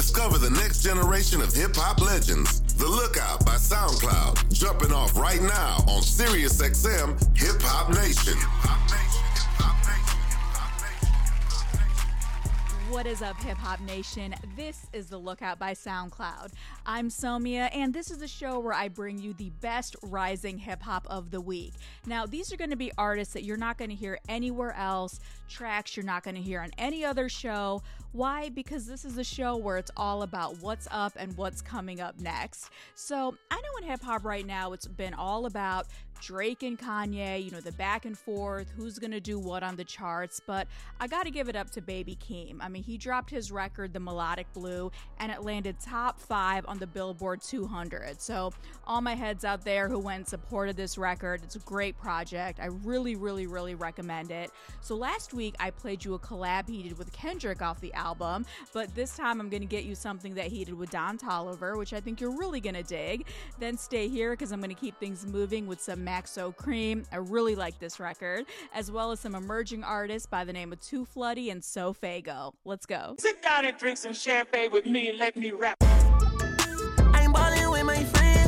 Discover the next generation of hip hop legends. The Lookout by SoundCloud, jumping off right now on SiriusXM Hip Hop Nation. What is up, Hip Hop Nation? This is The Lookout by SoundCloud. I'm Somia, and this is a show where I bring you the best rising hip hop of the week. Now, these are going to be artists that you're not going to hear anywhere else, tracks you're not going to hear on any other show. Why? Because this is a show where it's all about what's up and what's coming up next. So, I know in hip hop right now, it's been all about Drake and Kanye, you know, the back and forth, who's going to do what on the charts, but I got to give it up to Baby Keem. I mean, he dropped his record, The Melodic Blue, and it landed top five on the Billboard 200. So, all my heads out there who went and supported this record, it's a great project. I really, really, really recommend it. So, last week I played you a collab he did with Kendrick off the album, but this time I'm going to get you something that he did with Don Toliver, which I think you're really going to dig. Then stay here because I'm going to keep things moving with some Maxo Kream. I really like this record, as well as some emerging artists by the name of Too Floody and So Fago. Let's go. Sit down and drink some champagne with me and let me rap. I'm ballin' with my friends,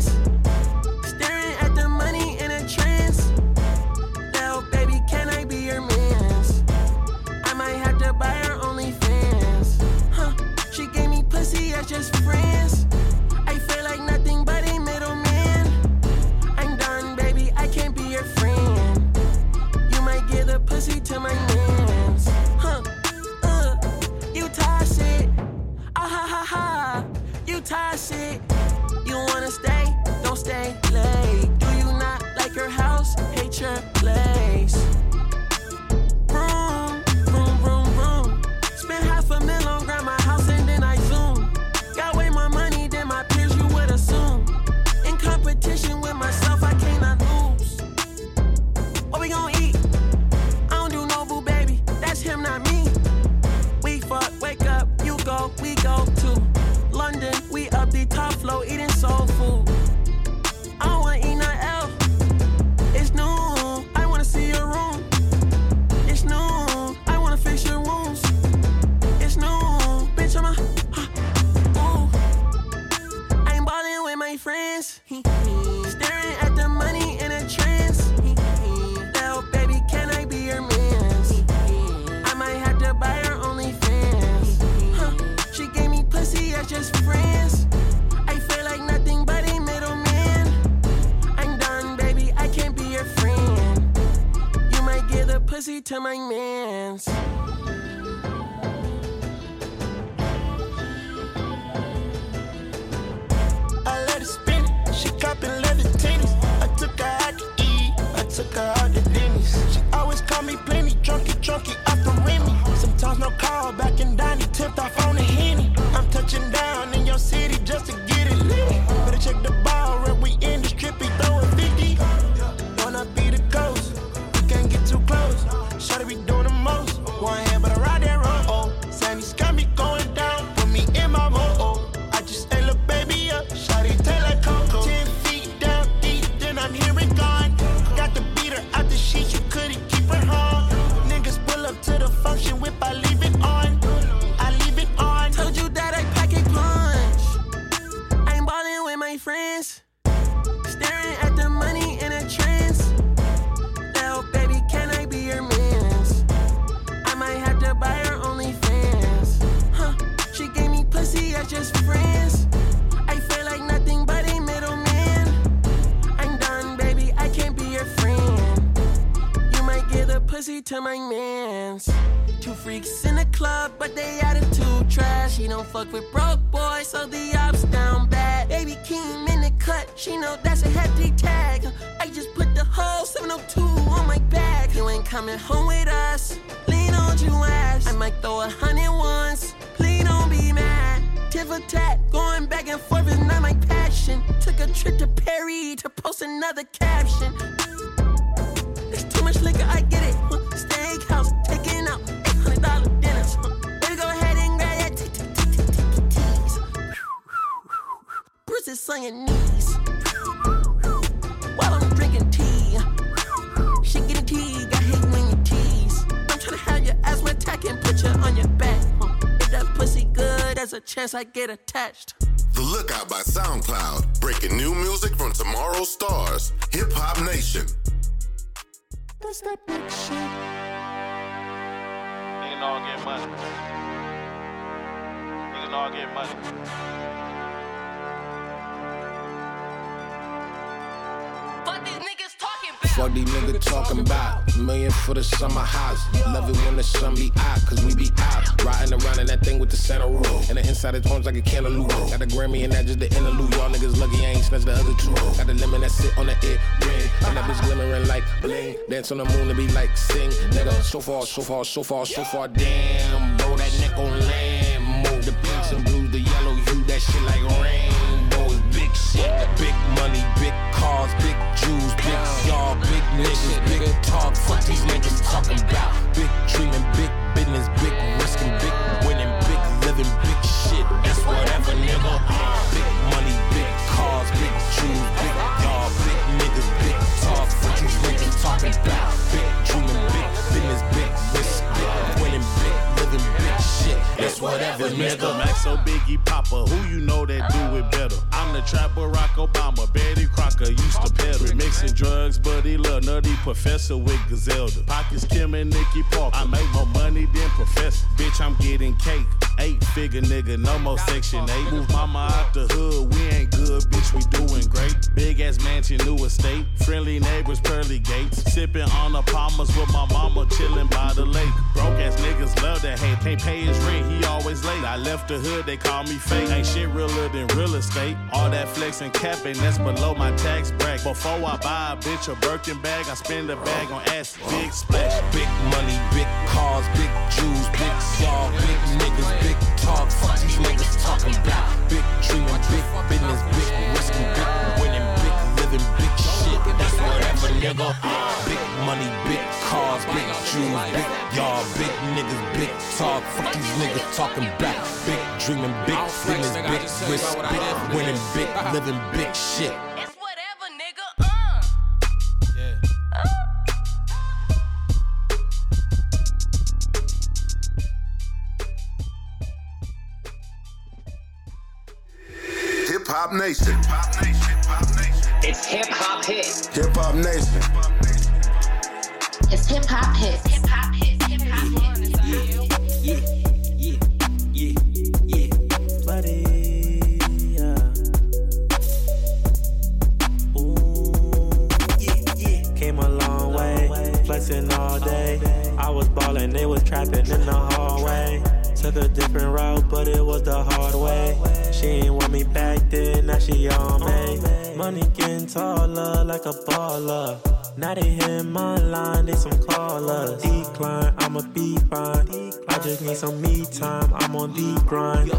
freaks in the club, but they attitude trash. She don't fuck with broke boys, so the ops down bad. Baby Keem in the cut, she know that's a hefty tag. I just put the whole 702 on my back. You ain't coming home with us. Lean on your ass. I might throw a hundred once. Please don't be mad. Tit going back and forth is not my passion. Took a trip to Perry to post another caption. There's too much liquor, I get it. Bruises on your knees. While I'm drinking tea. She getting tea, got hate when you tease. I'm tryna have your ass wet tack and put you on your back. If that pussy good as a chance I get attached. The Lookout by SoundCloud, breaking new music from tomorrow's stars. Hip Hop Nation. That's that big shit. Niggas all get money. Niggas all get money. Fuck these niggas talking about. Million for the summer house. Love it when the sun be out, cause we be out. Riding around in that thing with the center roll. And the inside of homes like a cantaloupe. Got a Grammy and that just the interlude. Y'all niggas lucky I ain't snatched the other two. Got the lemon that sit on the ear ring. And that bitch glimmering like bling. Dance on the moon and be like sing. Nigga, so far, so far, so far, so far. Damn, bro, that neck on land. Move the pinks and blues, the yellow hue, that shit like rainbows. Big shit, big niggas, big talk. Fuck these niggas talking about. Big Whatever, Mr. Maxo Biggie Papa, who you know that do it better? I'm the trap Barack Obama, Betty Crocker used to peddle. Mixing drugs, but he love nutty professor with Gazelda. Pockets Kim and Nicky Parker. I make more money than professor. Bitch, I'm getting cake. Eight figure nigga, no more section eight. Move mama out the hood, we ain't good, bitch, we doing great. Big ass mansion, new estate. Friendly neighbors, pearly gates. Sipping on the palmers with my mama, chilling by the lake. Broke ass niggas love that hate. Can't pay his rent, he always late. I left the hood, they call me fake. Ain't shit realer than real estate. All that flex and capping, that's below my tax bracket. Before I buy a bitch a Birkin bag, I spend a bag on ass. Big splash. Big money, big cars, big Jews, big y'all, big niggas, big talk. Fuck these niggas talking about. Big dreaming, big business, big risking, big winning, big living, big shit. That's whatever, nigga. Big money, big cars, big Jews, big y'all, big niggas, big talk. Fuck these niggas talking about. Big dreaming, big business, big risk, big winning, big living, big shit. Hop Nation. It's hip hop hit. Hip Hop Nation. It's hip hop hits. Hip hop hits. Hip hop hits. Buddy, yeah. Ooh, Came a long way, flexing all day. I was ballin', they was trapping in the hallway. Took a different route, but it was the hard way. She back then, now she on me. Money getting taller like a baller. Now they hit my line, they some callers. Decline, I'ma be fine. I just need some me time, I'm on the grind.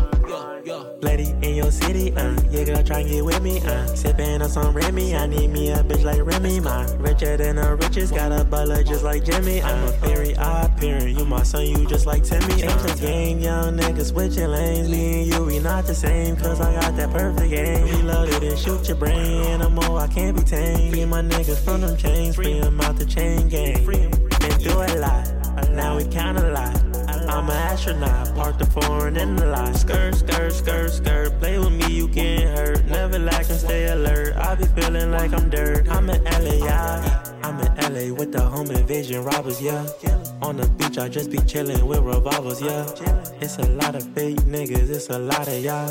Lady in your city, uh, you gotta try and get with me, uh. Sippin' on some Remy, I need me a bitch like Remy, my. Richer than the richest, got a butler just like Jimmy. I'm a fairy, odd parent, you my son, you just like Timmy. Change the game, young niggas switching lanes. Me and you, we not the same, cause I got that perfect game. Reload it and shoot your brain, I'm more, I can't be tamed. Free my niggas from them chains, free them out the chain gang. Been through a lot, now we count a lot. I'm an astronaut, Park the foreign in the lot. Skirt, skirt, skirt, skirt. Play with me, you get hurt. Never lack and stay alert. I be feeling like I'm dirt. I'm an LA, yeah. I'm in LA with the home invasion robbers, yeah. On the beach, I just be chilling with revolvers, yeah. It's a lot of fake niggas, it's a lot of y'all.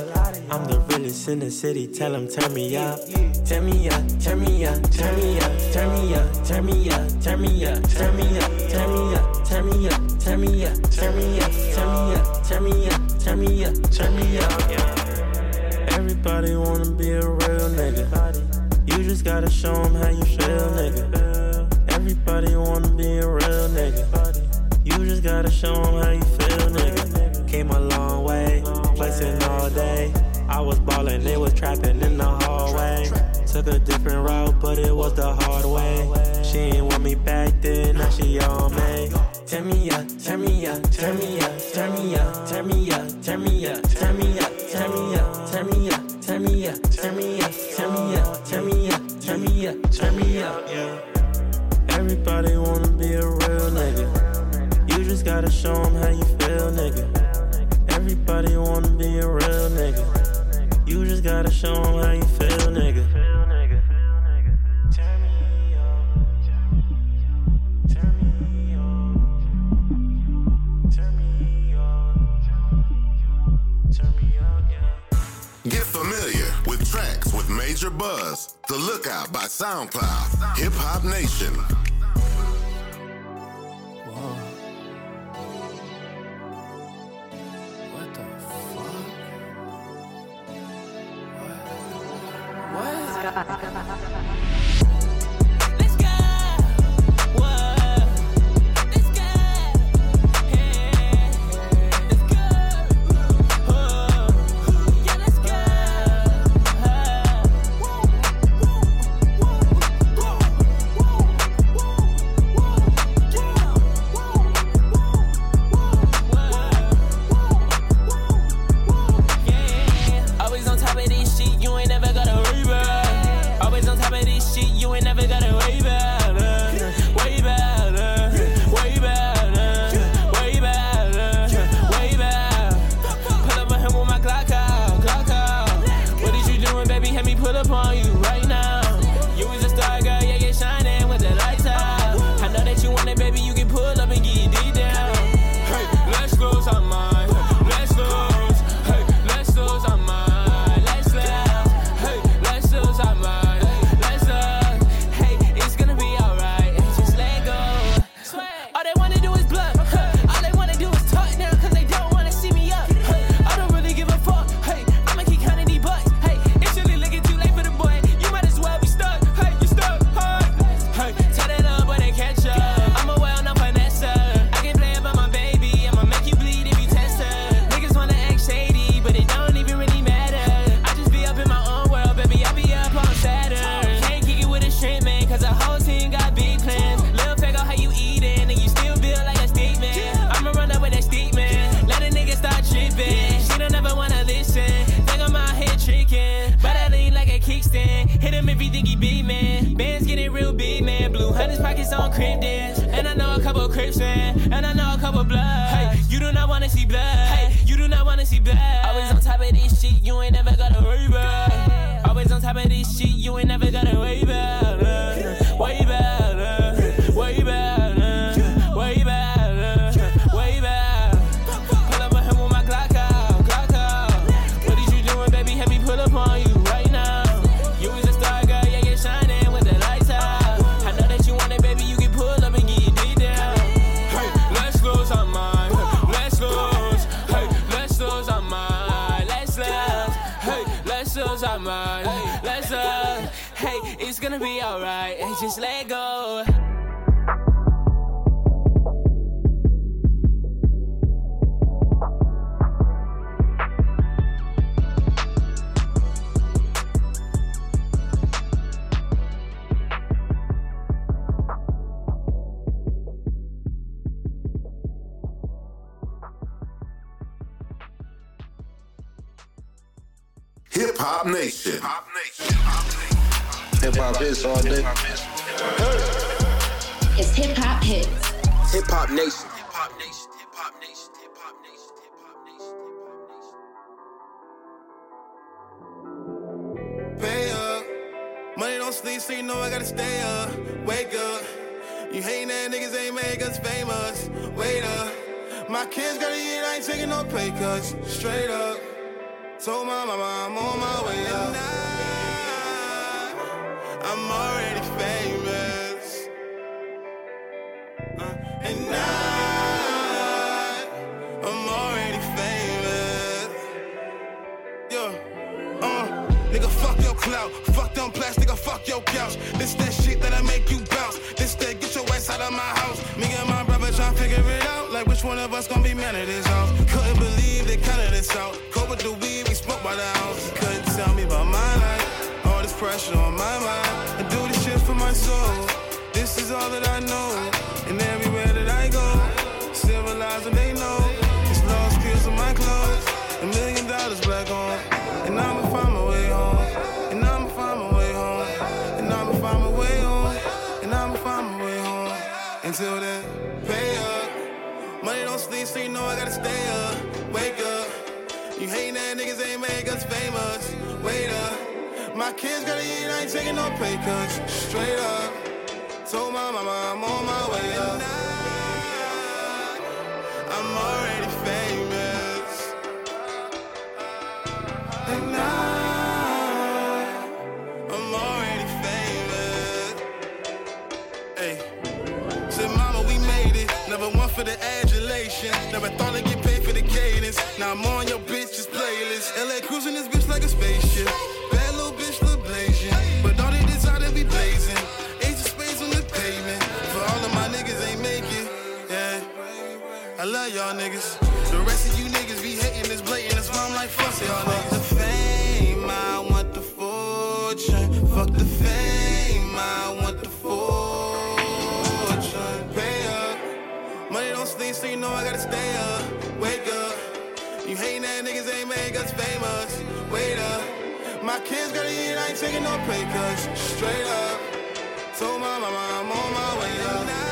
I'm the realest in the city, tell them turn me up. Turn me up, turn me up, turn me up, turn me up, turn me up, turn me up, turn me up, turn me up, turn me up, turn me up, turn me up, turn me up, turn me up, turn me up, turn me up. Everybody wanna be a real nigga. You just gotta show 'em how you feel, nigga. Everybody wanna be a real nigga. You just gotta show 'em how you feel, nigga. Came a long way, flexing all day. I was ballin', they was trapping in the hallway. Took a different route, but it was the hard way. She ain't want me back then, now she on me. Turn me up, turn me up, turn me up, turn me up, turn me up, turn me up, turn me up, show 'em how you feel, nigga. Everybody wanna be a real nigga. You just gotta show 'em how you feel, nigga. Get familiar with tracks with major buzz. The Lookout by SoundCloud. Hip Hop Nation. Hip hop hits all day. It's hip hop hits. Hip hop nation. Hip hop nation, hip-hop, nation, hip-hop, nation, hip-hop, nation, hip-hop, nation. Pay up. Money don't sleep, so you know I gotta stay up. Wake up. You hating that niggas ain't make us famous. Wait up. My kids gotta eat, I ain't taking no pay cuts. Straight up. Told my mama I'm on my way up. I'm already famous. Uh, and I, I'm already famous. Yeah. Uh, nigga, fuck your clout. Fuck them plastic, or fuck your couch. This that shit that'll make you bounce. This that get your ass out of my house. Me and my brother tryna figure it out. Like which one of us gonna be man of this house. Couldn't believe they counted this out. Cold with the weed, we smoke by the ounce. Couldn't tell me about my life. Pressure on my mind. I do this shit for my soul. This is all that I know. And everywhere that I go, civilize and they know. It's lost kills on my clothes. A million dollars black on. And I'ma find my way home. And I'ma find my way home. And I'ma find my way home. And I'ma find my way home. Until then, pay up. Money don't sleep, so you know I gotta stay up. Wake up. You hating that niggas ain't make us famous. Wait up. My kids gotta eat, I ain't taking no pay cuts. Straight up. Told my mama I'm on my way up. I'm already famous. And I, I'm already famous. Hey. Said, Mama, we made it. Never one for the adulation. Never thought I'd get paid for the cadence. Now I'm on your bitch's playlist. LA cruising this bitch like a spaceship. Y'all niggas. The rest of you niggas be hating this blatant. That's why I'm like, fuck y'all niggas. The fame, I want the fortune. Fuck the fame, I want the fortune. Pay up. Money don't sleep, so you know I gotta stay up. Wake up. You hating that niggas ain't make us famous. Wait up. My kids gotta eat, I ain't taking no pay cuts. Straight up. Told my mama I'm on my way up.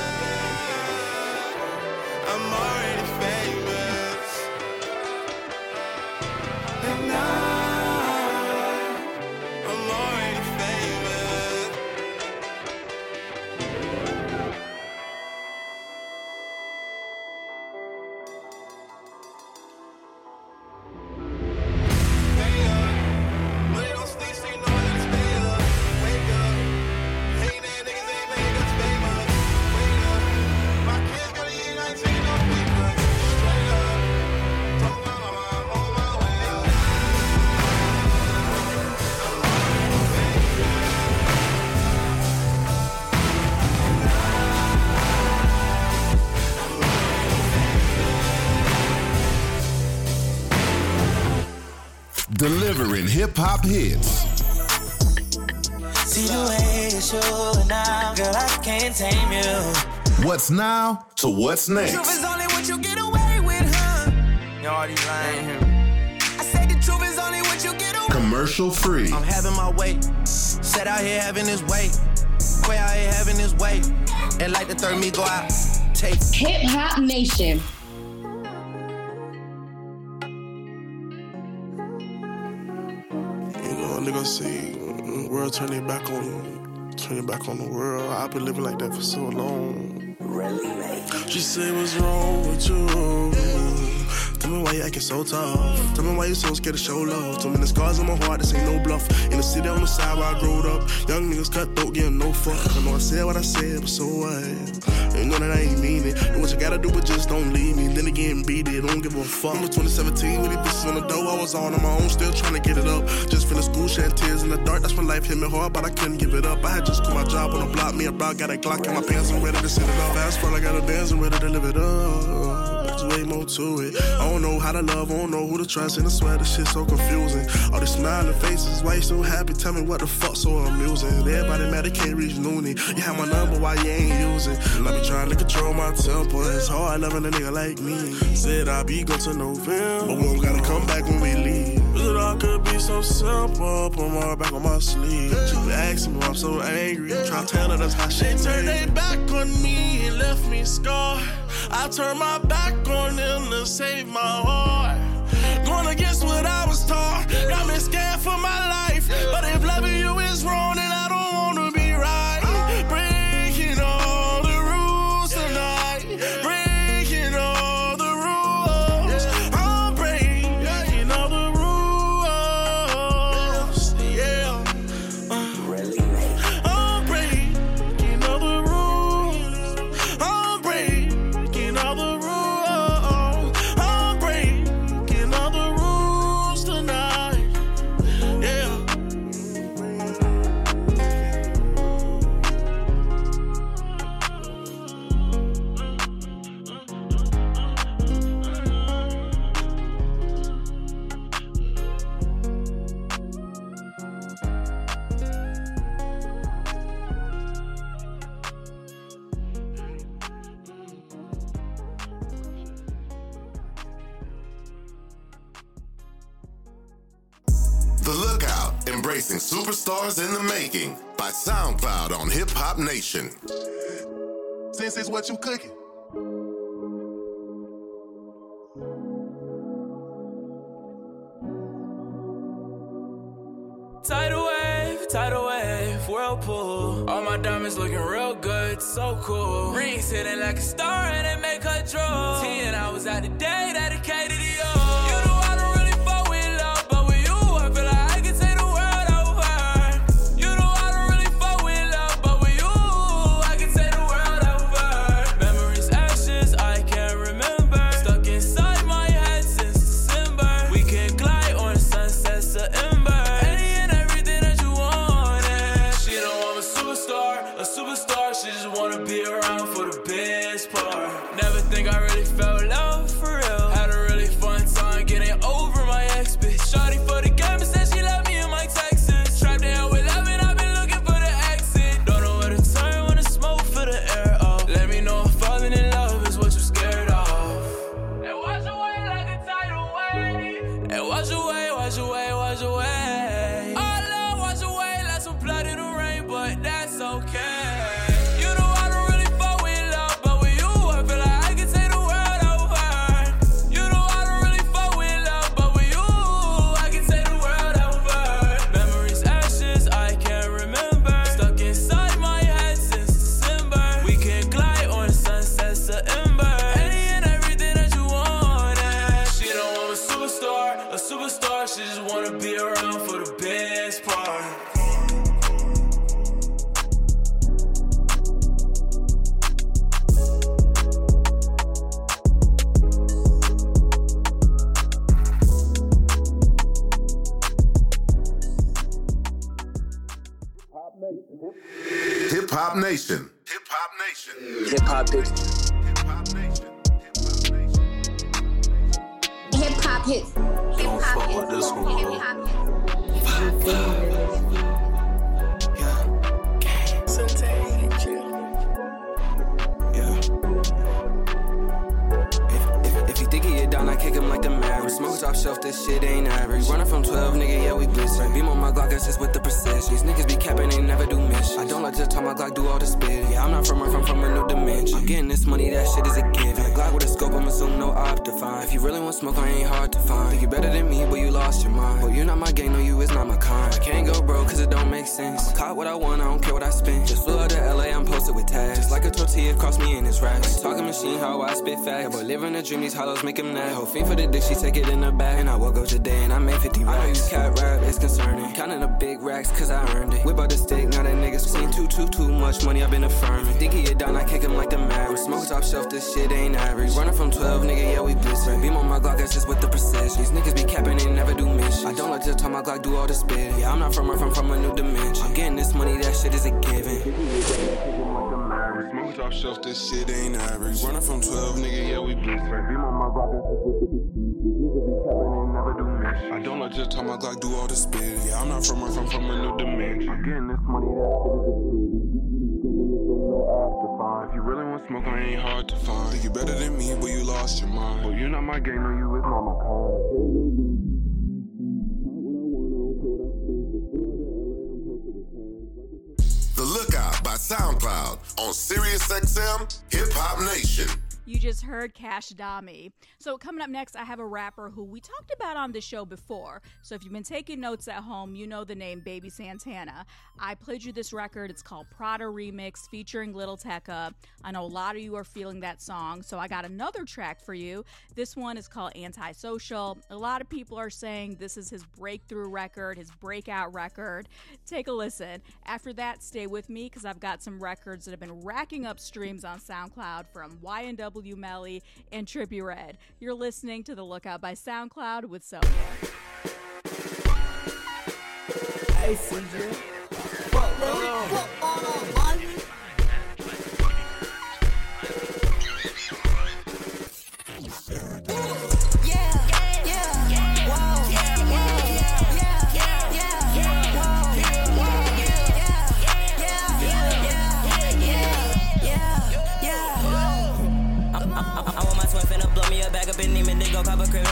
Hip hop hits. See the way you show now, girl, I can't tame you. What's now to what's Truth next? is only what you get away with, huh? You already lying here. I say the truth is only what you get away Commercial free. I'm having my way. Set out here having his way. Quay out here having his way. And like the third me go out. Take Hip Hop Nation. A nigga say, mm, world turn their back on turn your back on the world. I've been living like that for so long. Really, mate? She say, what's wrong with you? Tell me why you acting so tough. Tell me why you so scared to show love. Too the scars on my heart, this ain't no bluff. In the city on the side where I growed up, young niggas cut throat, getting no fuck. I know I said what I said, but so what? You know that I ain't mean it. Do what you gotta do, but just don't leave me. Then again, beat it, don't give a fuck. Remember 2017 with these bitches on the door, I was on on my own, still trying to get it up. Just finished school, shedding tears in the dark. That's when life hit me hard, but I couldn't give it up. I had just quit my job on the block, me a bro, got a Glock in my pants, I'm ready to set it up. Fast forward, I got a Benz, I'm ready to live it up. Way more to it. I don't know how to love, I don't know who to trust, and I swear this shit so confusing. All these smiling faces, why you so happy? Tell me what the fuck so amusing. Everybody mad they can't reach Noonie. You have my number, why you ain't using? I be trying to control my temper. It's hard loving a nigga like me. Said I be go to November, but we don't gotta come back when we leave. Cause it all could be so simple. Put my back on my sleeve. She be asking me why I'm so angry. Try to tell her that's how she They turned their back on me and left me scarred. I turned my back on them to save my heart. Going against what I was taught. Got me scared for my In the Making by SoundCloud on Hip Hop Nation. Since it's what you cooking. Tidal wave, tidal wave, whirlpool. All my diamonds looking real good, so cool. Rings hitting like a star in I don't like just how my Glock do all the spin. Yeah, I'm not from Earth, I'm from another dimension. Again, this money that shit is a if you really want smoke, I ain't hard to find. Think you better than me, but you lost your mind. But you not my game, no, you is not my kind. The Lookout by SoundCloud on SiriusXM Hip Hop Nation. You just heard Cash Dami. So, coming up next, I have a rapper who we talked about on the show before. So, if you've been taking notes at home, you know the name Baby Santana. I played you this record. It's called Prada Remix featuring Lil Tecca. I know a lot of you are feeling that song. So, I got another track for you. This one is called Antisocial. A lot of people are saying this is his breakthrough record, his breakout record. Take a listen. After that, stay with me because I've got some records that have been racking up streams on SoundCloud from YNW. W. Melly, and Trippie Redd. You're listening to The Lookout by SoundCloud with Sonia. Hey,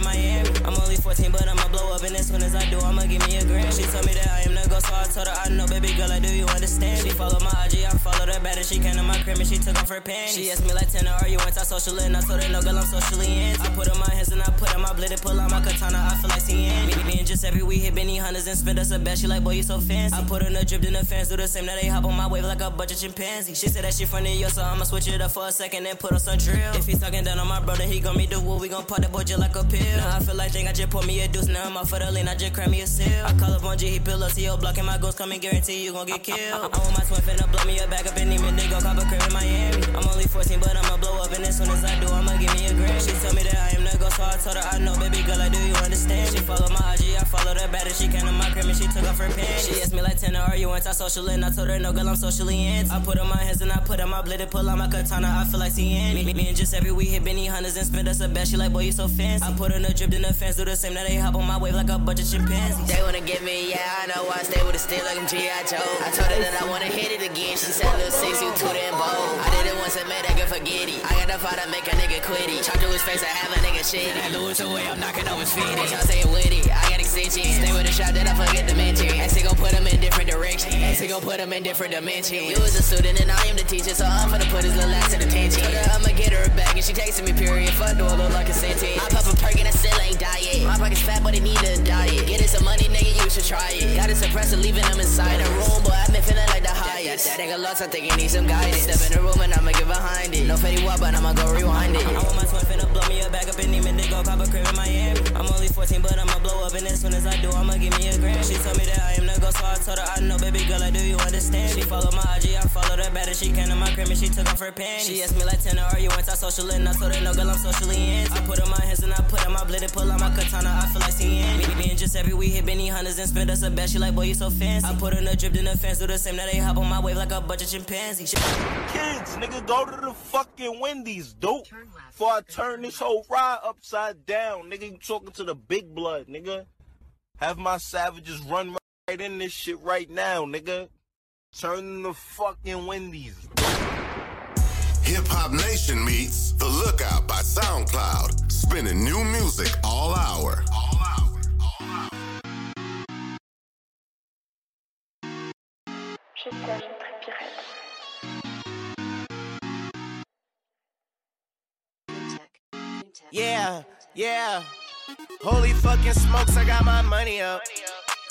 Miami. I'm only 14, but I'ma blow up, and as soon as I do, I'ma give me a grand. She told me that I am the ghost, so I told her I know, baby girl, like, do you understand? She followed my IG, I followed her better. She came to my crib and she took off her panties. She asked me like, Tanner, are you anti-social? And I told her, no, girl, I'm socially anti. I put on my hands and I put on my blade and pull out my katana. I feel like seeing me, me and Giuseppe, we hit Benny Hunters and spend us a bet. She like, boy, you so fancy. I put on a drip, then the fans do the same. Now they hop on my wave like a bunch of chimpanzees. She said that she from New York, so I'ma switch it up for a second and put on some drill. If he's talking down on my brother, he gon' me do what we gon' pop that boy just like a pill. Now I feel like think I just pour me a deuce. Now I'm off for the lean, I just cram me a seal. I call up on G, he pull up your block, and my ghost come and guarantee you gon' get killed. I want my twin finna blow me a back up and even they gon' cop a crib in Miami. I'm only 14, but I'ma blow up, and as soon as I do, I'ma give me a grand. She told me that I am the ghost, so I told her I know, baby girl, like, do you understand? She follow my IG, I followed her better. She came to my crib and she took off her pants. She asked me like, Tanner, are you anti-social? And I told her, no, girl, I'm socially anti. I put on my hands and I put on my blade and pull out my katana. I feel like seeing me, me and Giuseppe, we hit Benny Hunters and spend us a bet. She like, boy, you so fancy. I put on a drip, then the fans do the same. Now they hop on my wave like a bunch of chimpanzees. They wanna get me, yeah, I know I stay with a still like I'm G.I. Joe. I told her that I wanna hit it again. She said, little six, you too damn bold. I did it once and made that girl forget it. I got the fire to make a nigga quit it. Talk to his face, I have a nigga shit. I lose away, I'm knocking over his feet. Y'all say it with it, I got extensions. Stay with a shot that I forget to mention. And she gon' put him in different directions. And she gon' put him in different dimensions. You was a student and I am the teacher, so I'm finna put his little ass in attention. Told her I'ma get her back and she texting me period. Fuck do look like a sentence. I pop a perk and I still ain't diet. My pocket's fat, but it need a diet. Getting some money, nigga, you should try it. Got a suppressor, leaving them inside the room, but I've been feeling like the highest. That, that nigga lost, I think he need some guidance. Step in the room and I'ma get behind it. No Fetty Wap, but I'ma go rewind it. I want my twin finna blow me up, back up and even they go cop a crib in Miami. I'm only 14, but I'ma blow up, and as soon as I do, I'ma give me a grand. She told me that I am the ghost, so I told her I know, baby girl, like, do you understand? She followed my IG, I followed her better. She came to my crib and she took off her panties. She asked me like, Tanner, are you anti-social? And I told her, no, girl, I'm socially anti. I put on my hands and I put on my blade and pull out my katana. I feel like seeing me, me and Giuseppe, we hit Benny Hunters and spend us a bet. She like, boy, you so fancy. I put on a drip, then the fans do the same. Now they hop on my wave like a bunch of chimpanzees. Kids, nigga, go to the fucking Wendy's, dope. Before I turn this whole ride upside down, nigga, you talking to the big blood, nigga. Have my savages run right in this shit right now, nigga. Turn the fucking Wendy's. Hip Hop Nation meets The Lookout by SoundCloud, spinning new music all hour. Yeah, yeah. Holy fucking smokes, I got my money up.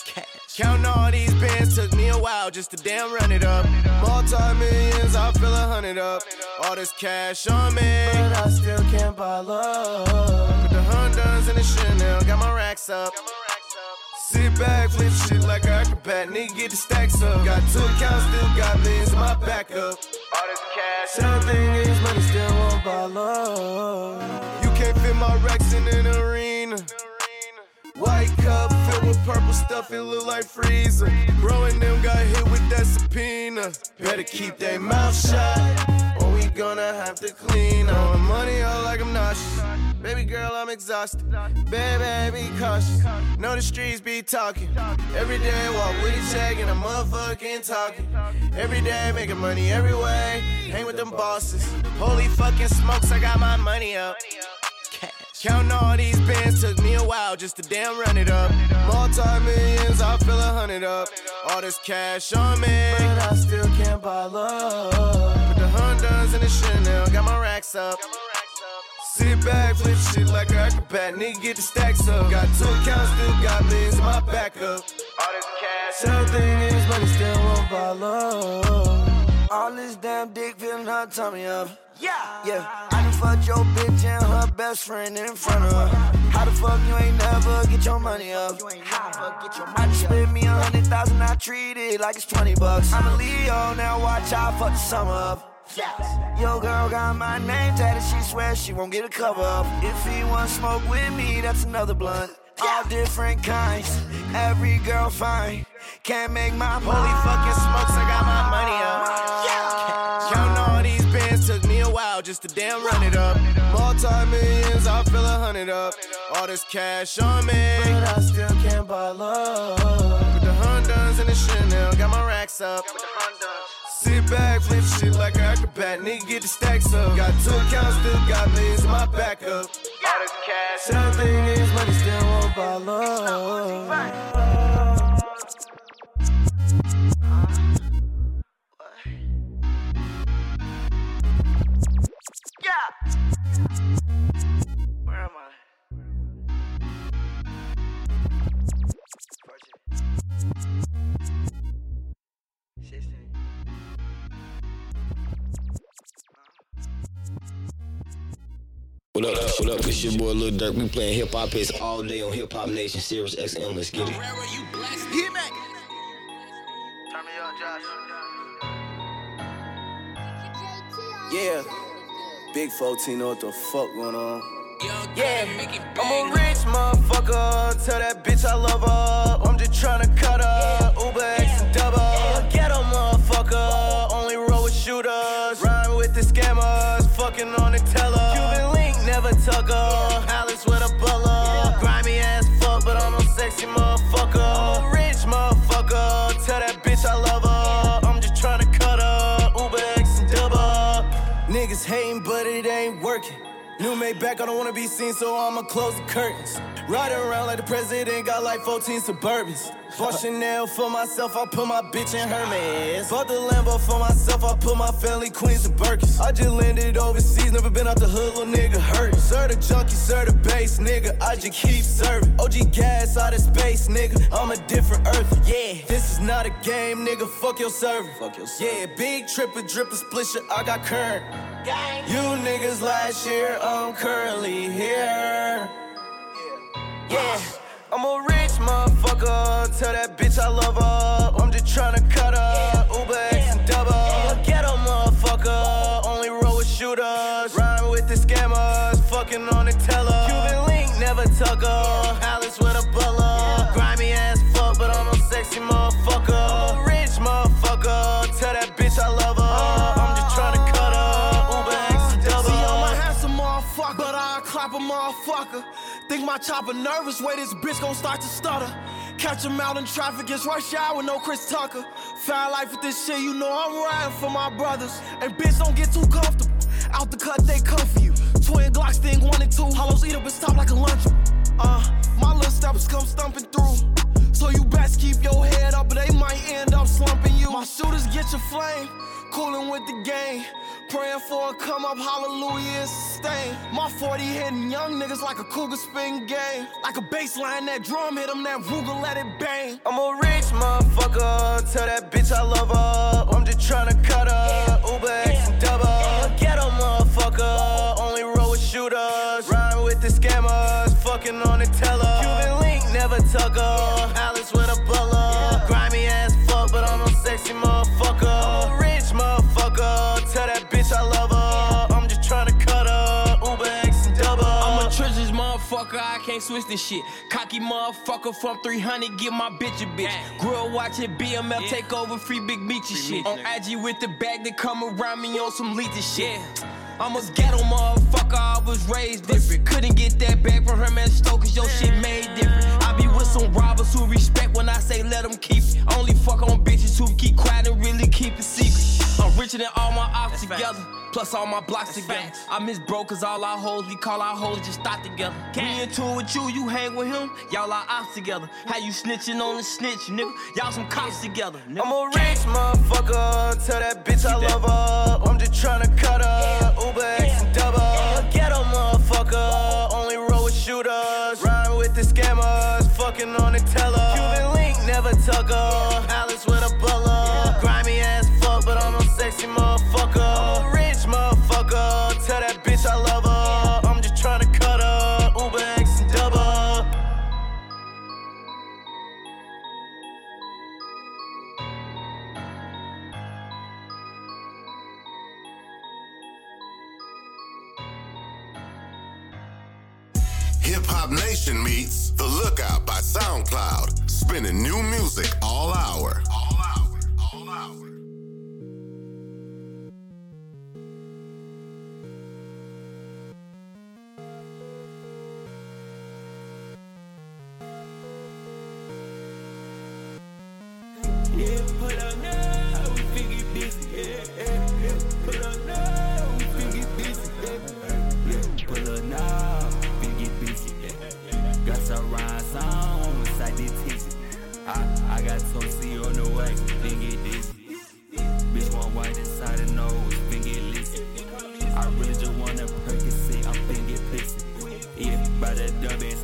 Cash. Counting all these bands took me a while just to damn run it up. Multi millions, I feel a hundred up. All this cash on me, but I still can't buy love. Put the Hondas in the Chanel, got my racks up. Sit back, flip shit like an acrobat, nigga get the stacks up. Got two accounts, still got millions in my backup. All this cash, everything is money, still won't buy love. My racks in an arena. White cup filled with purple stuff, it look like freezer. Bro and them got hit with that subpoena. Better keep their mouth shut, or we gonna have to clean up. Money out like I'm nauseous. Baby girl, I'm exhausted. Baby, be cautious. Know the streets be talking. Every day, walk with a check and a motherfucking talking. Every day, making money every way. Hang with them bosses. Holy fucking smokes, I got my money up. Counting all these bands took me a while just to damn run it up. Multi millions, I feel a hundred up. All this cash on me, but I still can't buy love. Put the Hondas in the Chanel, got my racks up. Sit back, flip shit like an acrobat, nigga get the stacks up. Got two accounts, still got millions in my backup. All this cash, everything is money, still won't buy love. All this damn dick feeling her tummy up. Yeah, yeah. I done fucked your bitch and her best friend in front of her. How the fuck you ain't never get your money up? You ain't never get your money I just spent me a hundred thousand, I treat it like it's twenty bucks. I'm a Leo, now watch I fuck the summer up. Yo, girl got my name tatted, she swears she won't get a cover up. If he want smoke with me, that's another blunt. All different kinds, every girl fine. Can't make my Holy fucking smokes, I got my money up. Just to damn run it up. Multi millions, I feel a hundred up. All this cash on me, but I still can't buy love. Put the Hondas in the Chanel, got my racks up. Sit back, flip shit like an acrobat, nigga get the stacks up. Got two accounts, still got millions in my backup. All this cash, everything is money, still won't buy love. Yeah. Where am I? Sixteen. What up? What up? It's your boy Lil Durk. We playing hip hop hits all day on Hip Hop Nation, Sirius XM. Let's get it. Hit me. Turn me up, Josh. Yeah. Big 14 know what the fuck going on. Yeah, I'm a rich motherfucker. Tell that bitch I love her. I'm just tryna cut her. Uber X and double. Ghetto motherfucker. Only roll with shooters. Rhyme with the scammers. Fucking on the teller. Cuban link, never tuck her. Alice with a butler. Grimy ass fuck, but I'm a sexy motherfucker. I'm a rich motherfucker. Tell that bitch I love her. New made back, I don't wanna be seen, so I'ma close the curtains. Riding around like the president, got like 14 Suburbans. Bought Chanel for myself, I put my bitch in Hermes. Bought the Lambo for myself, I put my family Queens and Birkins. I just landed overseas, never been out the hood, little nigga hurt. Sir the junkie, sir the base, nigga, I just keep serving. OG gas out of space, nigga, I'm a different earth. Yeah, this is not a game, nigga, fuck your server. Fuck your server. Yeah, big tripper, dripper, split shit, I got current. You niggas last year, I'm currently here. Yeah, I'm a rich motherfucker. Tell that bitch I love her. I'm just tryna cut her. Uber X and double. Ghetto motherfucker. Only roll with shooters. Rhyme with the scammers. Fucking on the teller. Cuban link, never tuck my chopper nervous, way this bitch gon' start to stutter. Catch him out in traffic, it's rush hour no Chris Tucker. Foul life with this shit, you know I'm riding for my brothers. And bitch, don't get too comfortable. Out the cut, they come for you. Twin Glocks, thing one and two. Hollows eat up and stop like a lunch. Uh, my little steppers come stumping through. So you best keep your head up, but they might end up slumping you. My shooters get your flame, cooling with the game. Praying for a come up, hallelujah, and sustain. My 40 hitting young niggas like a cougar spin game. Like a baseline, that drum hit hit 'em, that Ruger let it bang. I'm a rich motherfucker. Tell that bitch I love her. I'm just tryna cut her. Uber X and double. Get Ghetto motherfucker. Only roll with shooters. Rhyme with the scammers. Fucking on the teller. Cuban link, never tuck her. Alice with a butler. Grimy ass fuck, but I'm a sexy motherfucker. Can't switch this shit. Cocky motherfucker from 300, get my bitch a bitch. Grew up watching BML take over free big meaty shit. On IG with the bag that come around me on some leechy shit. I'm a ghetto motherfucker, I was raised different. Couldn't get that back from her man Stoke, cause your shit made different. I be with some robbers who respect when I say let them keep it. Only fuck on bitches who keep quiet and really keep it secret. I'm richer than all my ops together. Plus all my blocks together. I miss bro, cause all our hoes, we call our hoes just stop together. Me in tune with you, you hang with him, y'all are ops together. How you snitching on the snitch, nigga? Y'all some cops together. Nigga. I'm a rich motherfucker. Tell that bitch I love her. I'm just tryna cut her. Uber X and On the. Cuban link, never tuck her. Alice with a butler. The Lookout by SoundCloud, spinning new music all hour.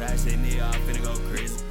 I say nigga, I'm finna go crazy.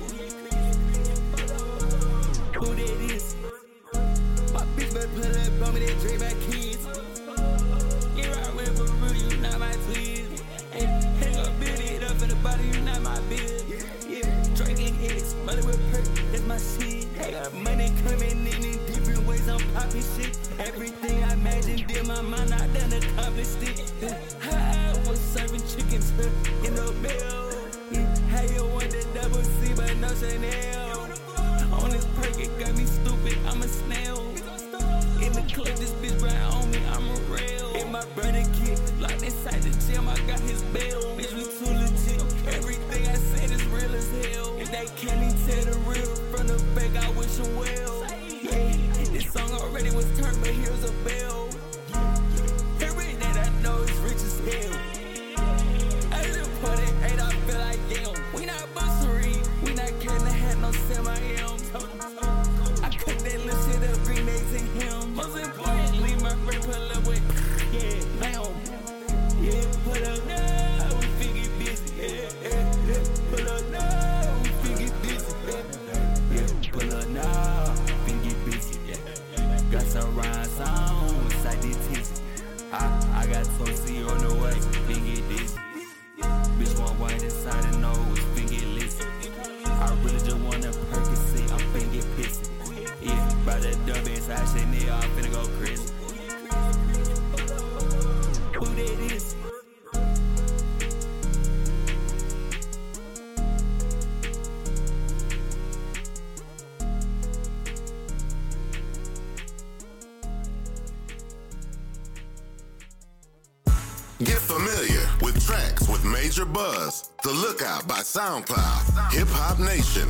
Get familiar with tracks with major buzz. The Lookout by SoundCloud. Hip Hop Nation.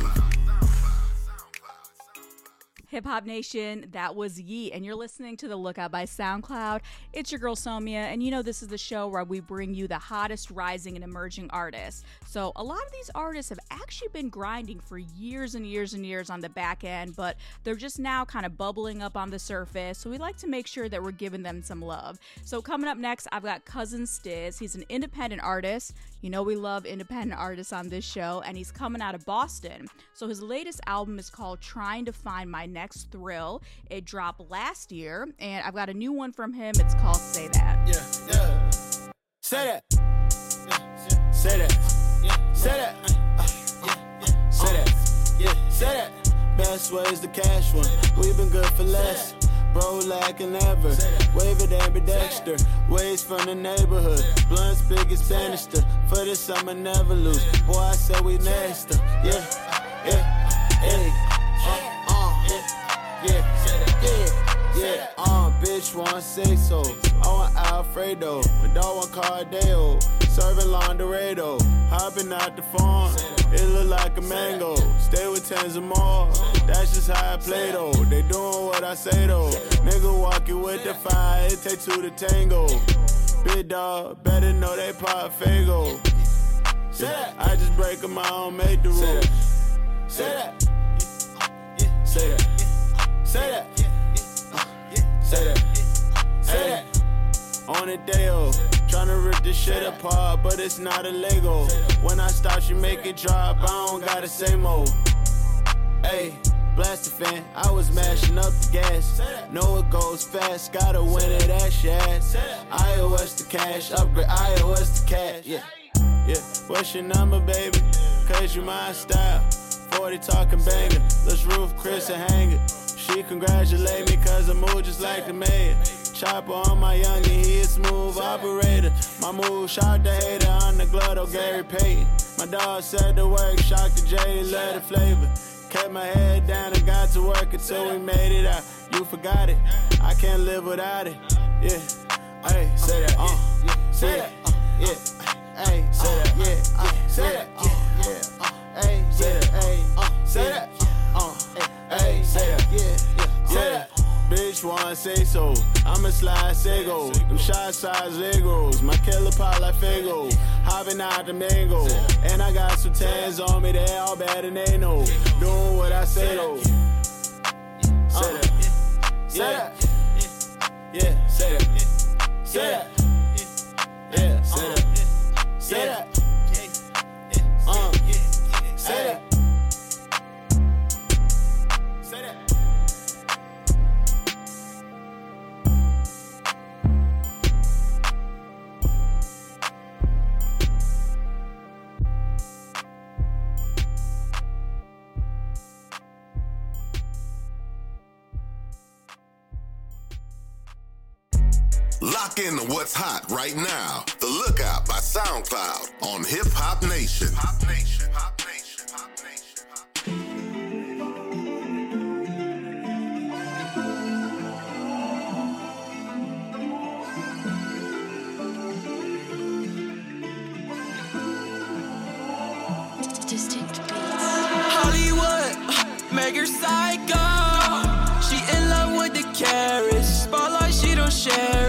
Hip Hop Nation, that was Yeet, and you're listening to The Lookout by SoundCloud. It's your girl Somia, and you know this is the show where we bring you the hottest rising and emerging artists. So, a lot of these artists have actually been grinding for years and years and years on the back end, but they're just now kind of bubbling up on the surface. So, we like to make sure that we're giving them some love. So, coming up next, I've got Cousin Stizz. He's an independent artist. You know, we love independent artists on this show, and he's coming out of Boston. So, his latest album is called Trying to Find My Next Thrill. It dropped last year, and I've got a new one from him. It's called Say That. Yeah, yeah. Say that. Yeah. Say that. Say that. Say that. Say that. Best ways the cash one. We've been good for less. Bro, lacking ever. Wave it ambidexter. Ways from the neighborhood. Blunts big as banister. For the summer, never lose. Boy, I said we next. Yeah, yeah, yeah. Uh, uh, yeah, yeah, yeah. Uh, bitch want say so. I want Alfredo. My dog want Cardeo. Serving Laundorado. Hopping out the farm. It look like a mango. Stay with tens or more. That's just how I play though. They doing what I say though. Nigga walking with the fire. It take two to tango. Big dog, better know they pop fago. I just break them, I don't make the rules. Say that. Say that. Say that. Say that. Say that. On a day off, tryna rip this shit apart, but it's not a Lego. When I stop, she make it drop. I don't gotta say more. Hey, blast the fan, I was mashing up the gas. Know it goes fast, gotta win it at Shaz. iOS the cash, upgrade iOS the cash. Yeah, yeah. What's your number, baby? Cause you my style. 40 talking banger. Let's roof Chris and hang it. She congratulate me cause I move just like the mayor. Chopper on my youngin', he a smooth operator. My move shot the hater on the glutto, Gary Payton. My dog said the work, shocked the J, love the flavor. Kept my head down and got to work until we made it out. You forgot it, I can't live without it. Yeah, hey, say that, uh, say that, uh, yeah, hey, say that, yeah, uh, say that, uh, yeah, hey, say that, hey, say that, Bitch say so, I'ma slide Sego. Them shot size Legos, my killer pop like Fago. Hopping out the mango, and I got some tans on me, they all bad and they know. Doing what I say though. Say that. Uh, say that. Yeah, say that. Say that. Yeah, say that. Say that. Lock in to what's hot right now. The Lookout by SoundCloud on Hip Hop Nation. Hop Nation. Hop Nation. Hop Nation. Hollywood, make her psycho. She in love with the carrots. Spotlight, she don't share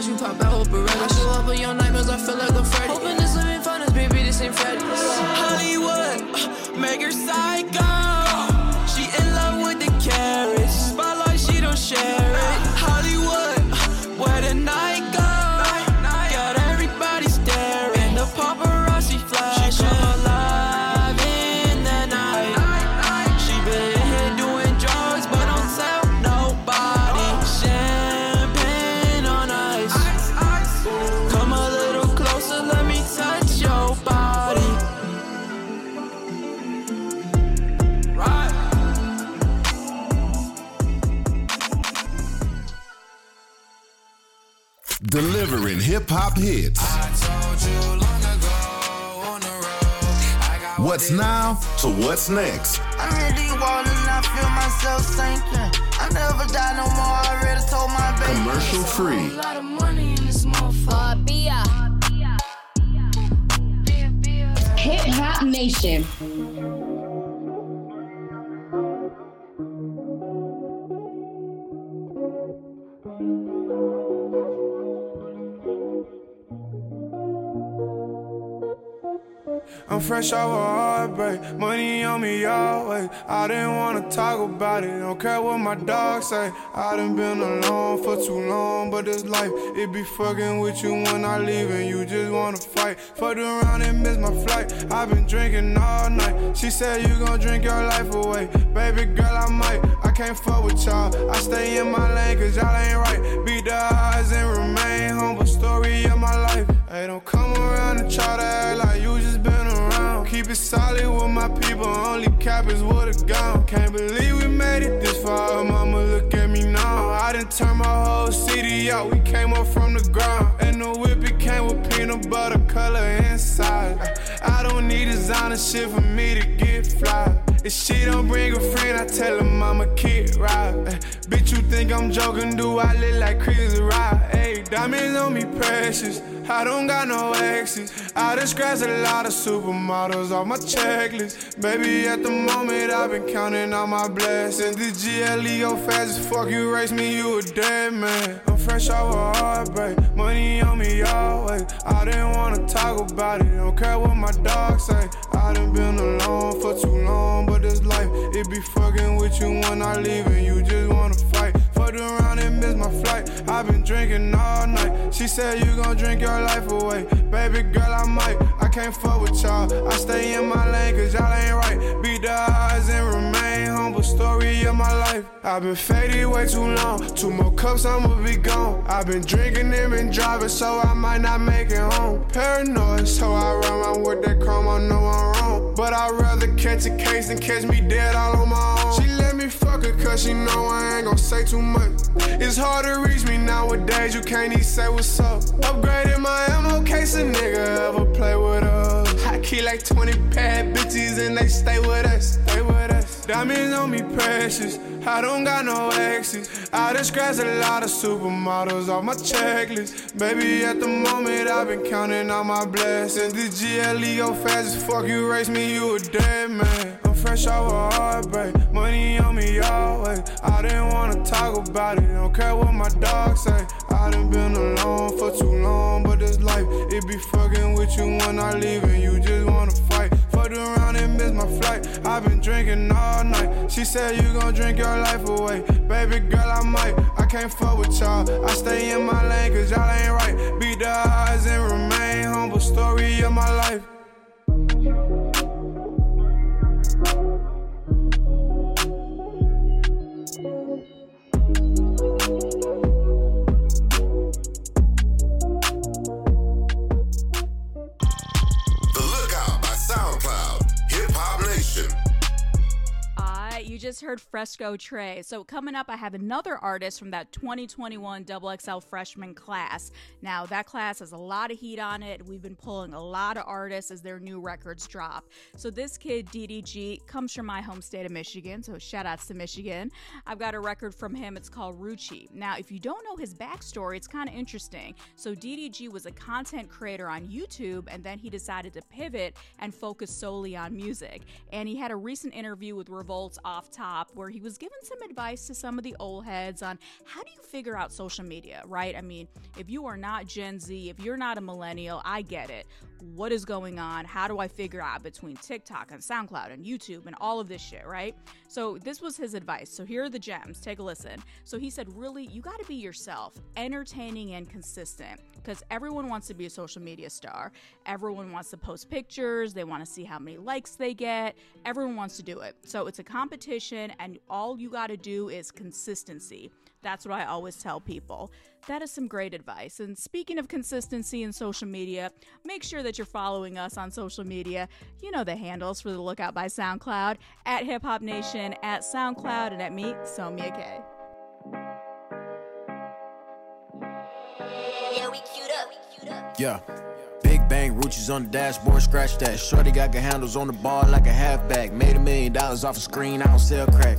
bitch, you talk out, What's now to what's next? I'm really walling, I feel myself sinking. I never die no more, I already told my baby. Commercial free. A lot of money in this motherfucker. Hip Hop Nation. Fresh off a heartbreak, money on me always. I didn't wanna talk about it, don't care what my dog say. I done been alone for too long, but this life, it be fucking with you when I leave and you just wanna fight. Fucked around and missed my flight, i been drinking all night. She said you gon' drink your life away. Baby girl, I might, I can't fuck with y'all. I stay in my lane cause y'all ain't right. Beat the odds and remain humble, story of my life. Hey, don't come around and try to act like you it solid with my people, only cap is what it gone. Can't believe we made it this far, mama, look at me now. I done turned my whole city out, we came up from the ground. And the whip it came with peanut butter color inside. I don't need designer shit for me to get fly. If she don't bring a friend, I tell her I'm a kid ride. Bitch, you think I'm joking? Do I look like Chris Rock? Diamonds on me precious. I don't got no exes. I done scratched a lot of supermodels off my checklist. Baby, at the moment, I've been counting all my blessings. The GLE go fast as fuck, you race me, you a dead man. I'm fresh off a heartbreak, money on me always. I didn't wanna talk about it, don't care what my dog say. I done been alone for too long, but this life, it be fucking with you when I leave and you just wanna. Fucked around and missed my flight. I've been drinking all night. She said you gon' drink your life away. Baby girl, I might. I can't fuck with y'all. I stay in my lane cause y'all ain't right. Beat the odds and remain humble. Story of my life. I've been faded way too long. Two more cups, I'ma be gone. I've been drinking and been driving, so I might not make it home. Paranoid, so I run around with that chrome, I know I'm wrong. But I'd rather catch a case than catch me dead all on my own. She let me fuck her, cause she know I ain't gon' say too much. It's hard to reach me nowadays, you can't even say what's up. Upgraded my ammo case, a nigga ever play with us. I keep like 20 bad bitches and they stay with us, stay with us. Diamonds on me precious, I don't got no exes. I just scratched a lot of supermodels off my checklist. Baby, at the moment, I've been counting all my blessings. The GLE go fast as fuck, you race me, you a dead man. I'm fresh off a heartbreak, money on me always. I didn't wanna talk about it, don't care what my dog say. I done been alone for too long, but this life, it be fucking with you when I leave and you just fight. Fucked around and missed my flight. I've been drinking all night. She said you gon' drink your life away. Baby girl, I might. I can't fuck with y'all. I stay in my lane cause y'all ain't right. Beat the odds and remain humble. Story of my life. Heard Fresco Trey. So, coming up, I have another artist from that 2021 XXL freshman class. Now, that class has a lot of heat on it. We've been pulling a lot of artists as their new records drop. So, this kid, DDG, comes from my home state of Michigan. So, shout outs to Michigan. I've got a record from him. It's called Ruchi. Now, if you don't know his backstory, it's kind of interesting. So, DDG was a content creator on YouTube, and then he decided to pivot and focus solely on music. And he had a recent interview with Revolts Off Top where he was giving some advice to some of the old heads on how do you figure out social media, right? I mean, if you are not Gen Z, if you're not a millennial, I get it. What is going on? How do I figure out between TikTok and SoundCloud and YouTube and all of this shit, right? So, this was his advice. So, here are the gems. Take a listen. So, he said, really, you got to be yourself, entertaining and consistent, because everyone wants to be a social media star. Everyone wants to post pictures, they want to see how many likes they get. Everyone wants to do it. So, it's a competition, and all you got to do is consistency. That's what I always tell people. That is some great advice. And speaking of consistency in social media, make sure that you're following us on social media. You know the handles for the Lookout by SoundCloud at Hip Hop Nation, at SoundCloud, and at me, Somia K. Yeah, we queued up. We queued up. Yeah. Big bang, Ruchi's on the dashboard, scratch that. Shorty got good handles on the ball like a halfback. Made a million dollars off a screen, I don't sell crack.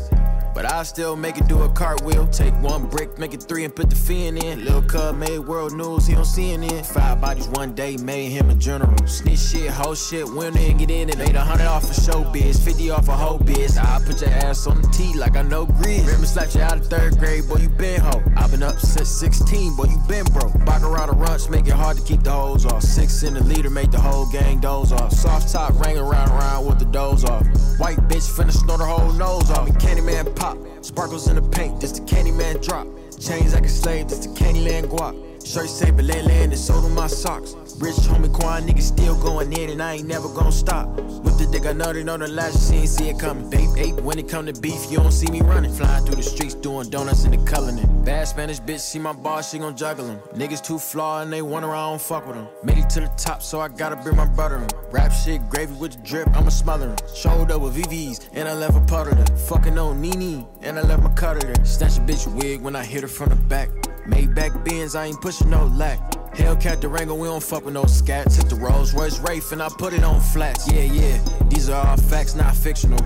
But I still make it do a cartwheel. Take one brick, make it three, and put the fin in. Lil' Cub made world news, he on CNN. Five bodies one day, made him a general. Snitch shit, whole shit, win and get in it. Made a hundred off a show biz, 50 off a whole biz. I put your ass on the tee like I know grizz. Remember slapped you out of third grade, boy, you been hoe. i been up since 16, boy, you been broke. Baccarat a runch, make it hard to keep the hoes off. Six in the leader, make the whole gang doze off. Soft top, ring around around with the doze off. White bitch finna snort her whole nose off. Me Candyman pop, sparkles in the paint, this the Candyman drop. Chains like a slave, this the Candyland guap. Shirt say Belen land, it's sold on my socks. Rich homie Quan, niggas still going in, and I ain't never gonna stop. With the dick, I nutted on the latch, she ain't see it coming. Babe, ape, when it come to beef, you don't see me running. Flying through the streets, doing donuts in the culinary. Bad Spanish bitch, see my boss, she gon' juggle him. Niggas too flawed, and they wonder I don't fuck with them. Made it to the top, so I gotta bring my brother in. Rap shit, gravy with the drip, I'ma smother him. Showed up with VVs, and I left a puddle there. Fucking on Nene, and I left my cutter there. Snatch a bitch wig when I hit her from the back. Made back bins, I ain't pushing no lack. Hellcat Durango, we don't fuck with no scats. Hit the Rolls Royce Wraith and I put it on flats. Yeah, yeah, these are all facts, not fictional.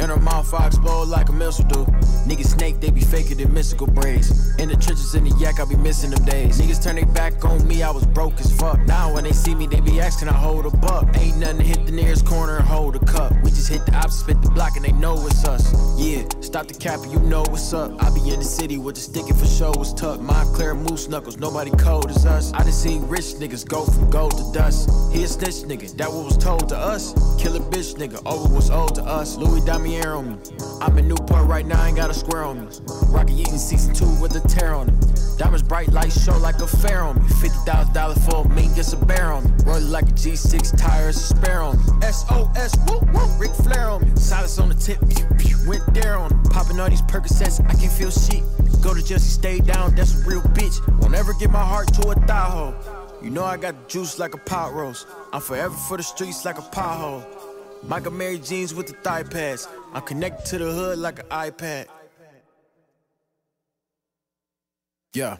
In her mouth, I explode like a missile do. Niggas snake, they be faking than mystical braids. In the trenches, in the yak, I be missing them days. Niggas turn their back on me, I was broke as fuck. Now when they see me, they be asking, I hold a buck. Ain't nothing to hit the nearest corner and hold a cup. We just hit the opposite, spit the block, and they know it's us. Yeah, stop the cap, you know what's up. I be in the city with the sticky for show was tucked. My clear moose knuckles, nobody cold as us. I done seen rich niggas go from gold to dust. He a snitch nigga, that what was told to us. Kill a bitch nigga, over what's owed to us. Louis Damier on me. I'm in Newport right now, ain't got a square on me. Rocky eating season two with a tear on it. Diamonds bright lights show like a fair on me. Fifty thousand dollars for a mink, gets a bear on me. Roll like a G6 tires, a spare on me. SOS, whoop whoop, Ric Flair on me. Silence on the tip, pew, pew, went there on him. Popping all these Percocets, I can feel shit. Go to Jesse, stay down, that's a real bitch. Won't ever get my heart to a thigh You know I got the juice like a pot roast. I'm forever for the streets like a pothole. Mike Amiri jeans with the thigh pads. I'm connected to the hood like an iPad. Yeah.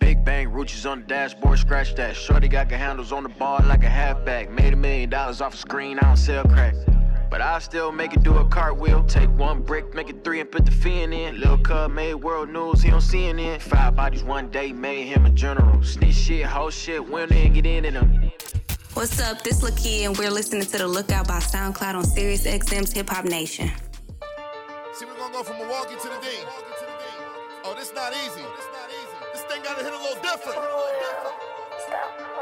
Big bang, Ruchis on the dashboard, scratch that. Shorty got good handles on the bar like a halfback. Made a million dollars off a screen, I don't sell crack. But I still make it do a cartwheel. Take one brick, make it three, and put the fin in. Lil' Cub made world news, he on CNN. Five bodies one day made him a general. Snitch shit, whole shit, win and get in them. What's up? This Lakeyah, and we're listening to The Lookout by SoundCloud on Sirius XM's Hip Hop Nation. See, we're gonna go from Milwaukee to the D. Oh, this not easy. This thing gotta hit a little different. It's my time.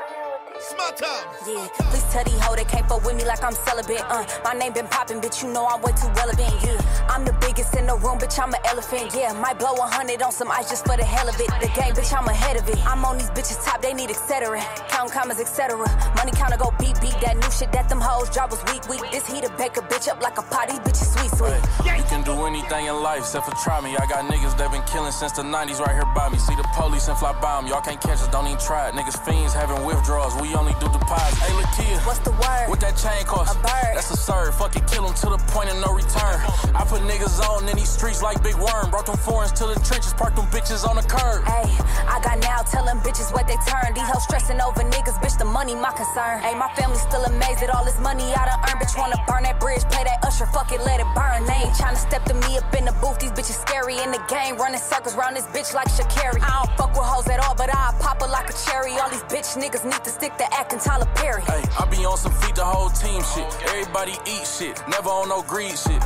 Yeah, please tell these hoe they can't fuck with me like I'm celibate. Uh, my name been popping, bitch. You know I'm way too relevant. Yeah, I'm the biggest in the room, bitch. I'm an elephant. Yeah, might blow a hundred on some ice just for the hell of it. The game, bitch. I'm ahead of it. I'm on these bitches top, they need etc. Count commas, etc. Money counter go beat beat. That new shit that them hoes drop was weak weak. This heater bake a bitch up like a pot. These bitches sweet sweet. You can do anything in life except for try me. I got niggas that been killing since the 90s right here by me. See the police and fly by 'em. Y'all can't catch us, don't even try it. Niggas fiends having withdrawals. We only do deposits. Hey, Lakeyah. What's the word? What that chain cost? A bird. That's absurd. Fuck it, kill 'em to the point of no return. I put niggas on in these streets like Big Worm. Brought them foreigns to the trenches, parked them bitches on the curb. Hey, I got now telling bitches what they turn. These hoes stressing over niggas, bitch, the money my concern. Hey, my family still amazed at all this money I done earned. Bitch, wanna burn that bridge, play that usher, fuck it, let it burn. They ain't tryna step to me up in the booth. These bitches scary in the game, running circles round this bitch like Sha'Carri. I don't fuck with hoes at all, but I pop her like a cherry. All these bitch niggas need to stick to acting Tyler Perry. Hey, I be on some feed the whole team shit. Everybody eat shit, never on no greed shit.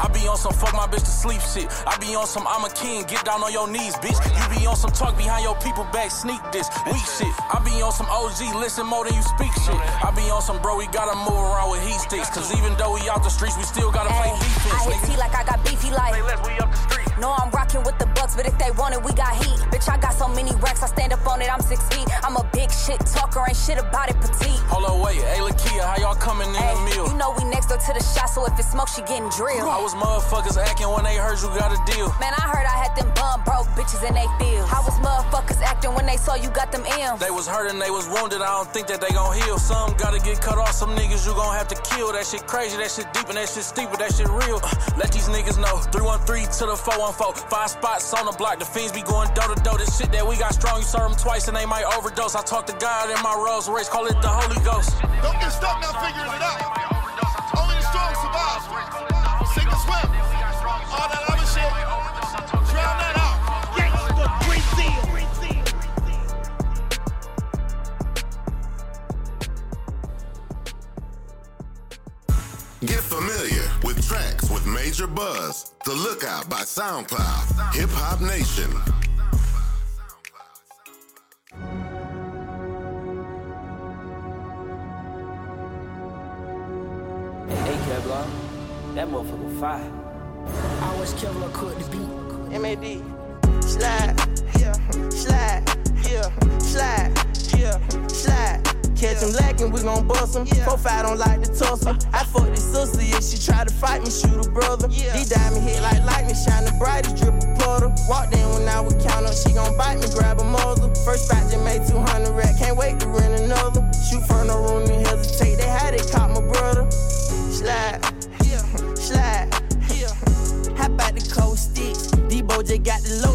I be on some fuck my bitch to sleep shit. I be on some I'm a king, get down on your knees, bitch. You be on some talk behind your people back, sneak this, weak shit. I be on some OG, listen more than you speak shit. I be on some bro, we gotta move around with heat sticks. Cause even though we out the streets, we still gotta play defense. I hit T like I got beefy like. No, I'm rocking with the bucks, but if they want it, we got heat. Bitch, I got so many racks, I stand up on it, I'm six feet. I'm a big shit talker, ain't shit about it petite. Hold on, wait, hey Lakeyah, how y'all coming in Hey, the meal? you know we next door to the shop, so if it smoke, she getting drilled. I was motherfuckers acting when they heard you got a deal. Man, I heard I had them bum broke bitches in they field. How was motherfuckers acting when they saw you got them M's? They was hurting, they was wounded. I don't think that they gon' heal. Some gotta get cut off, some niggas you gon' have to kill. That shit crazy, that shit deep, and that shit steep, but that shit real. Uh, let these niggas know. 313 to the 414. Five spots on the block. The fiends be going door to door. This shit that we got strong, you serve them twice and they might overdose. I talk to God in my Rolls Royce, call it the Holy Ghost. Don't get stuck now figuring it out. Only the strong survive. Sink or swim. All that other shit. Drown that out. Gangsta Brazil. Get familiar with tracks with major buzz. The Lookout by SoundCloud. Hip Hop Nation. Hey, Kevlar, that motherfucker fire. I was Kevlar cook the beat. MAD. Slide, yeah, slide, yeah, slide, yeah, slide. Catch him lacking, we gon' bust him. Four five don't like to tussle. I fuck this sister, if she try to fight me, shoot a brother. These diamond hit like lightning, shining bright, he drip a puddle. Walked in when I would count up, she gon' bite me, grab a muzzle. First fight just made 200 rack, can't wait to rent another. Shoot for no room to hesitate, they had it, caught my brother. Slide, yeah, slide, yeah. Hop out the cold sticks. Debo just got the load,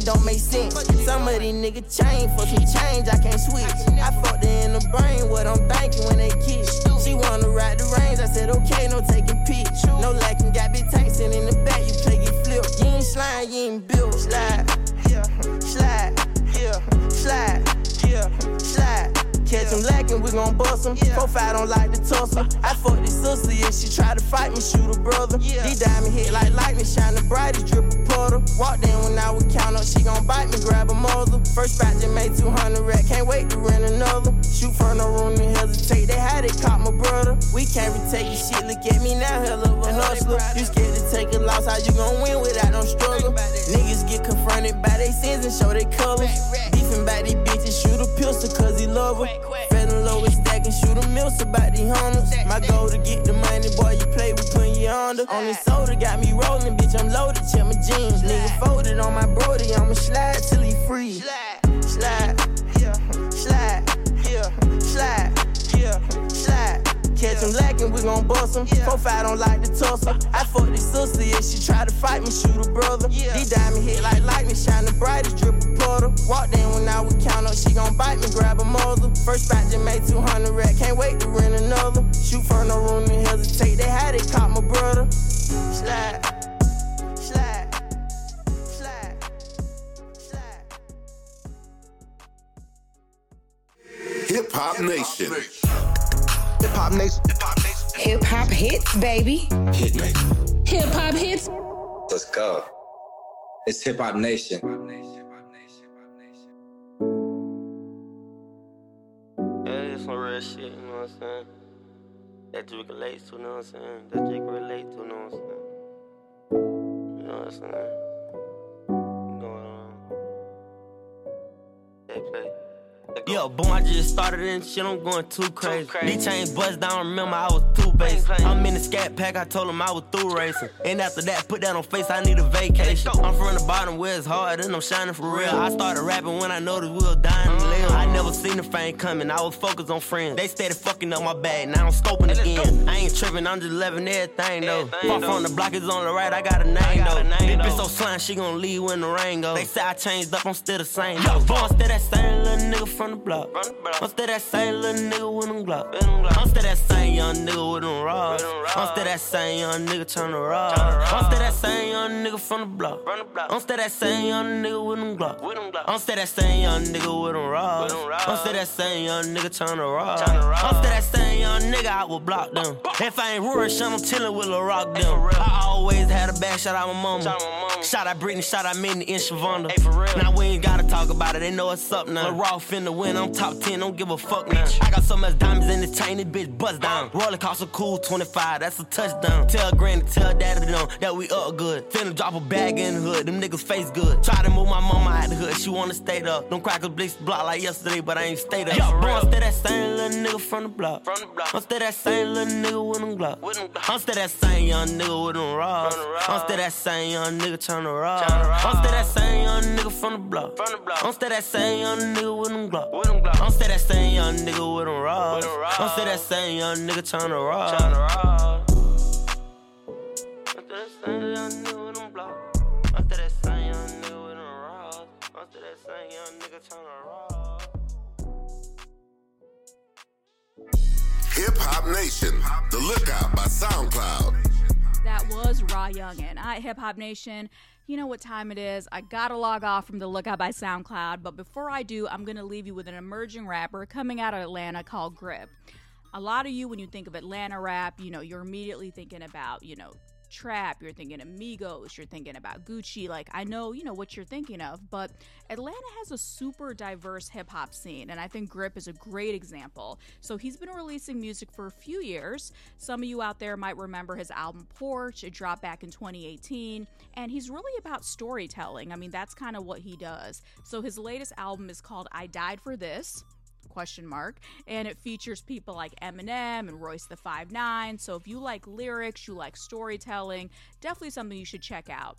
stealing don't make sense. Some of these niggas change for some change, I can't switch. I fucked her in the brain, what I'm thinking when they kiss. She wanna ride the range, I said okay, no taking pics. No lacking, got big tanks in the back, you play get flip. You ain't slime, you ain't built. Slide, yeah, slide, yeah, slide, yeah, slide. Catch him lacking, we gon' bust him. Four five don't like to tussle. I fuck this sister, if she try to fight me, shoot a brother. These diamond hit like lightning, shining bright, he drip a puddle. Walked in when I would count up, she gon' bite me, grab a muzzle. First fight just made 200 rack, can't wait to rent another. Shoot for no room to hesitate, they had it, caught my brother. We can't retake your shit, look at me now, hell of a hustler. You scared to take a loss, how you gon' win without no struggle? Niggas get confronted by their sins and show their colors. Beefing by these bitches, shoot a pistol cause he love her. Fed low and stacking, shoot a about these hunters. My goal to get the money, boy, you play roller. On this soda got me rolling, bitch. I'm loaded, check my jeans. Nigga folded on my brody, I'ma slide till he free. Slide, slide, yeah, slide, yeah, slide, yeah, slide. Catch him lacking, we gon' bust him. Yeah. Profile don't like the tussle. I fuck this sister, yeah, she try to fight me, shoot a brother. Yeah. These diamond hit like lightning, shine the brightest, drip a puddle. Walked in when I would count up, she gon' bite me, grab a mother. First spot just made 200 rack, can't wait to rent another. Shoot for no room to hesitate, they had it, caught my brother. Slide, slide. Hip Hop Nation. Hip Hop Nation. Hip Hop hits, baby. Hit nation. Hip Hop hits. Let's go. It's Hip Hop Nation. Yeah, it's some real shit, you know what I'm saying? That Drake relates to, you know what I'm saying? That Drake relate to, you know what I'm saying? You know what I'm saying? Yeah, boom, I just started and shit, I'm going too crazy. These chains bust down, remember I was too basic. I'm in the scat pack, I told him I was through racing. And after that, put that on face, I need a vacation. I'm from the bottom where it's hard and I'm shining for real. I started rapping when I noticed we was dying to live. I never seen the fame coming, I was focused on friends. They started fucking up my bag, now I'm scoping again. I ain't tripping, I'm just loving everything though. Far from the block is on the right, I got a name though. This bitch so slime, she gon' leave when the rain go. They say I changed up, I'm still the same though. Boy, I'm still that same little nigga from the block. I'm still that same little nigga with them glock. I'm still that same young nigga with them rods. I'm still that same young nigga tryna rob. I'm still that same young nigga from the block. I'm still that same young nigga with them glock. I'm still that same young nigga with them rods. I'm still that same young nigga tryna rob. I'm still that same young nigga I will block them. If I ain't rushing, I'm chillin' with Lil Rock them. I always had a bad shot out my mama. Shout out Britney, shout out Minnie and Shavonda. Now we ain't gotta talk about it, they know what's up now. Raw finna win, I'm top 10, don't give a fuck now. I got so much diamonds in the chain, this bitch bust down. Roller coaster cool 25, that's a touchdown. Tell granny, tell daddy them that we up good. Finna drop a bag in the hood, them niggas face good. Try to move my mama out the hood, she wanna stay up. Them crackers blitz block like yesterday, but I ain't stayed up. Yo, bro, I'm still that same little nigga from the block. I'm still that same little nigga with them glock. I'm still that same young nigga with them rods. I'm still that same young nigga tryna rob. I'm still that same young nigga from the block. I'm still that same young nigga with them glock. I'm still that same young nigga with them rods. I'm still that same young nigga tryna rob. I'm still that same young nigga with them block. I'm still that same young nigga with them rods. I'm still that same young nigga tryna rob. Hip Hop Nation. The Lookout by SoundCloud. That was Raw Youngin. I Hip Hop Nation. You know what time it is. I gotta log off from the Lookout by SoundCloud, but before I do, I'm gonna leave you with an emerging rapper coming out of Atlanta called Grip. A lot of you, when you think of Atlanta rap, you know, you're immediately thinking about, you know, trap, you're thinking Migos, you're thinking about Gucci. Like, I know, you know, what you're thinking of, but Atlanta has a super diverse hip hop scene, and I think Grip is a great example. So he's been releasing music for a few years. Some of you out there might remember his album Porch, it dropped back in 2018, and he's really about storytelling. I mean, that's kind of what he does. So his latest album is called I Died for This question mark and it features people like eminem and Royce da 5'9". So if you like lyrics you like storytelling definitely something you should check out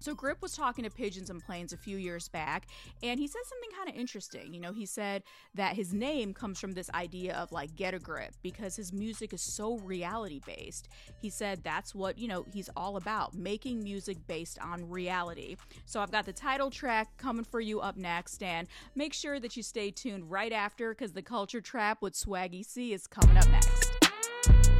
so Grip was talking to Pigeons and Planes a few years back, and he said something kind of interesting. You know, he said that his name comes from this idea of like get a grip because his music is so reality based. He said that's what, you know, he's all about, making music based on reality. So I've got the title track coming for you up next, and make sure that you stay tuned right after because the Culture Trap with Swaggy C is coming up next.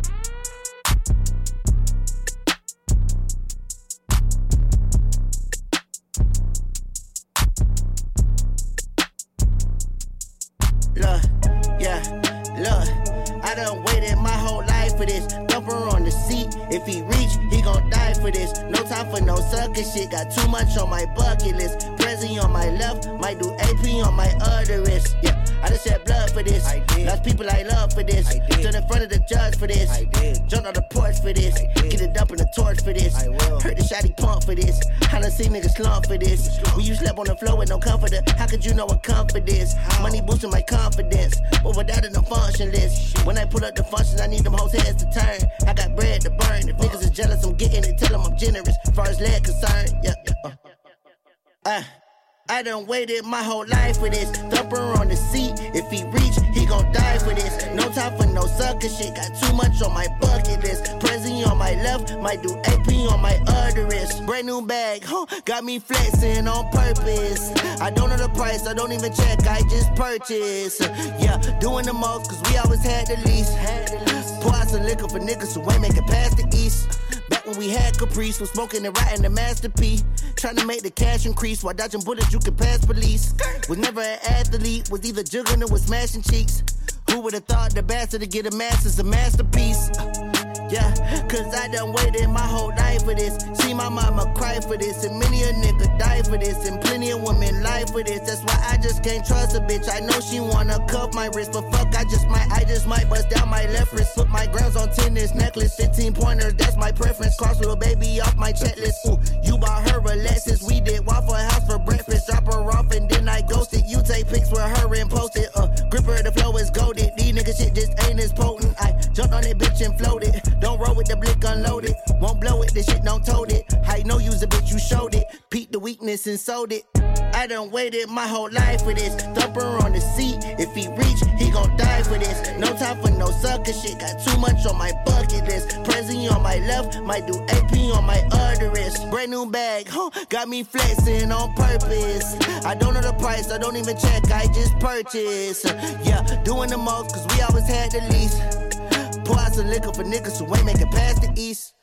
I done waited my whole life for this. Dumper on the seat. If he reach, he gon' die for this. No time for no sucker shit. Got too much on my bucket list. Prezi on my left, might do AP on my other wrist. Yeah, I just shed blood for this. Lost people I love for this. Stood in front of the judge for this. Jumped on the porch for this. Get it up in the torch for this. Heard the shotty pump for this. I done seen niggas slump for this. When you slept on the floor with no comforter, how could you know what comfort is? Money boosting my confidence. But without it, I'm functionless. When I pull up the functions, I need them hoes heads to turn. I got bread to burn. If niggas is jealous, I'm getting it, tell him I'm generous. Far as leg concerned, yeah, yeah. Uh. Uh. I done waited my whole life for this. Thumper on the seat. If he reach, he gon' die for this. No time for no sucker shit. Got too much on my bucket list. Prezi on my left, might do AP on my other wrist. Brand new bag, huh? Got me flexing on purpose. I don't know the price, I don't even check. I just purchase. Yeah, doing the most, cause we always had the least. Pour out some liquor for niggas who ain't making past the east. When we had Caprice, was smoking and writing the masterpiece. Trying to make the cash increase while dodging bullets you could pass police. Was never an athlete, was either juggling or was smashing cheeks. Who would have thought the bastard to get a master's a masterpiece? Yeah, cause I done waited my whole life for this. See my mama cry for this, and many a nigga die for this, and plenty of women lie for this. That's why I just can't trust a bitch. I know she wanna cuff my wrist, but fuck, I just might, I just might bust down my left wrist. Put my grams on tennis necklace, 15 pointers, that's my preference. Cross little baby off my checklist. Ooh, you bought her a Lexus, we did Waffle House for breakfast. Drop her off and then I ghosted. You take pics with her and post it. Uh, gripper, the flow goaded. These niggas shit just ain't as potent. Jumped on that bitch and floated. Don't roll with the blick unloaded. Won't blow it, this shit don't tote it. I know you's a bitch, you showed it. Peep the weakness and sold it. I done waited my whole life for this. Thumper on the seat. If he reach, he gon' die for this. No time for no sucker shit. Got too much on my bucket list. Prezi on my left, might do AP on my other wrist. Brand new bag, huh? Got me flexing on purpose. I don't know the price, I don't even check. I just purchase. Yeah, doing the most, cause we always had the least. Pour out some liquor for niggas who ain't making past the east.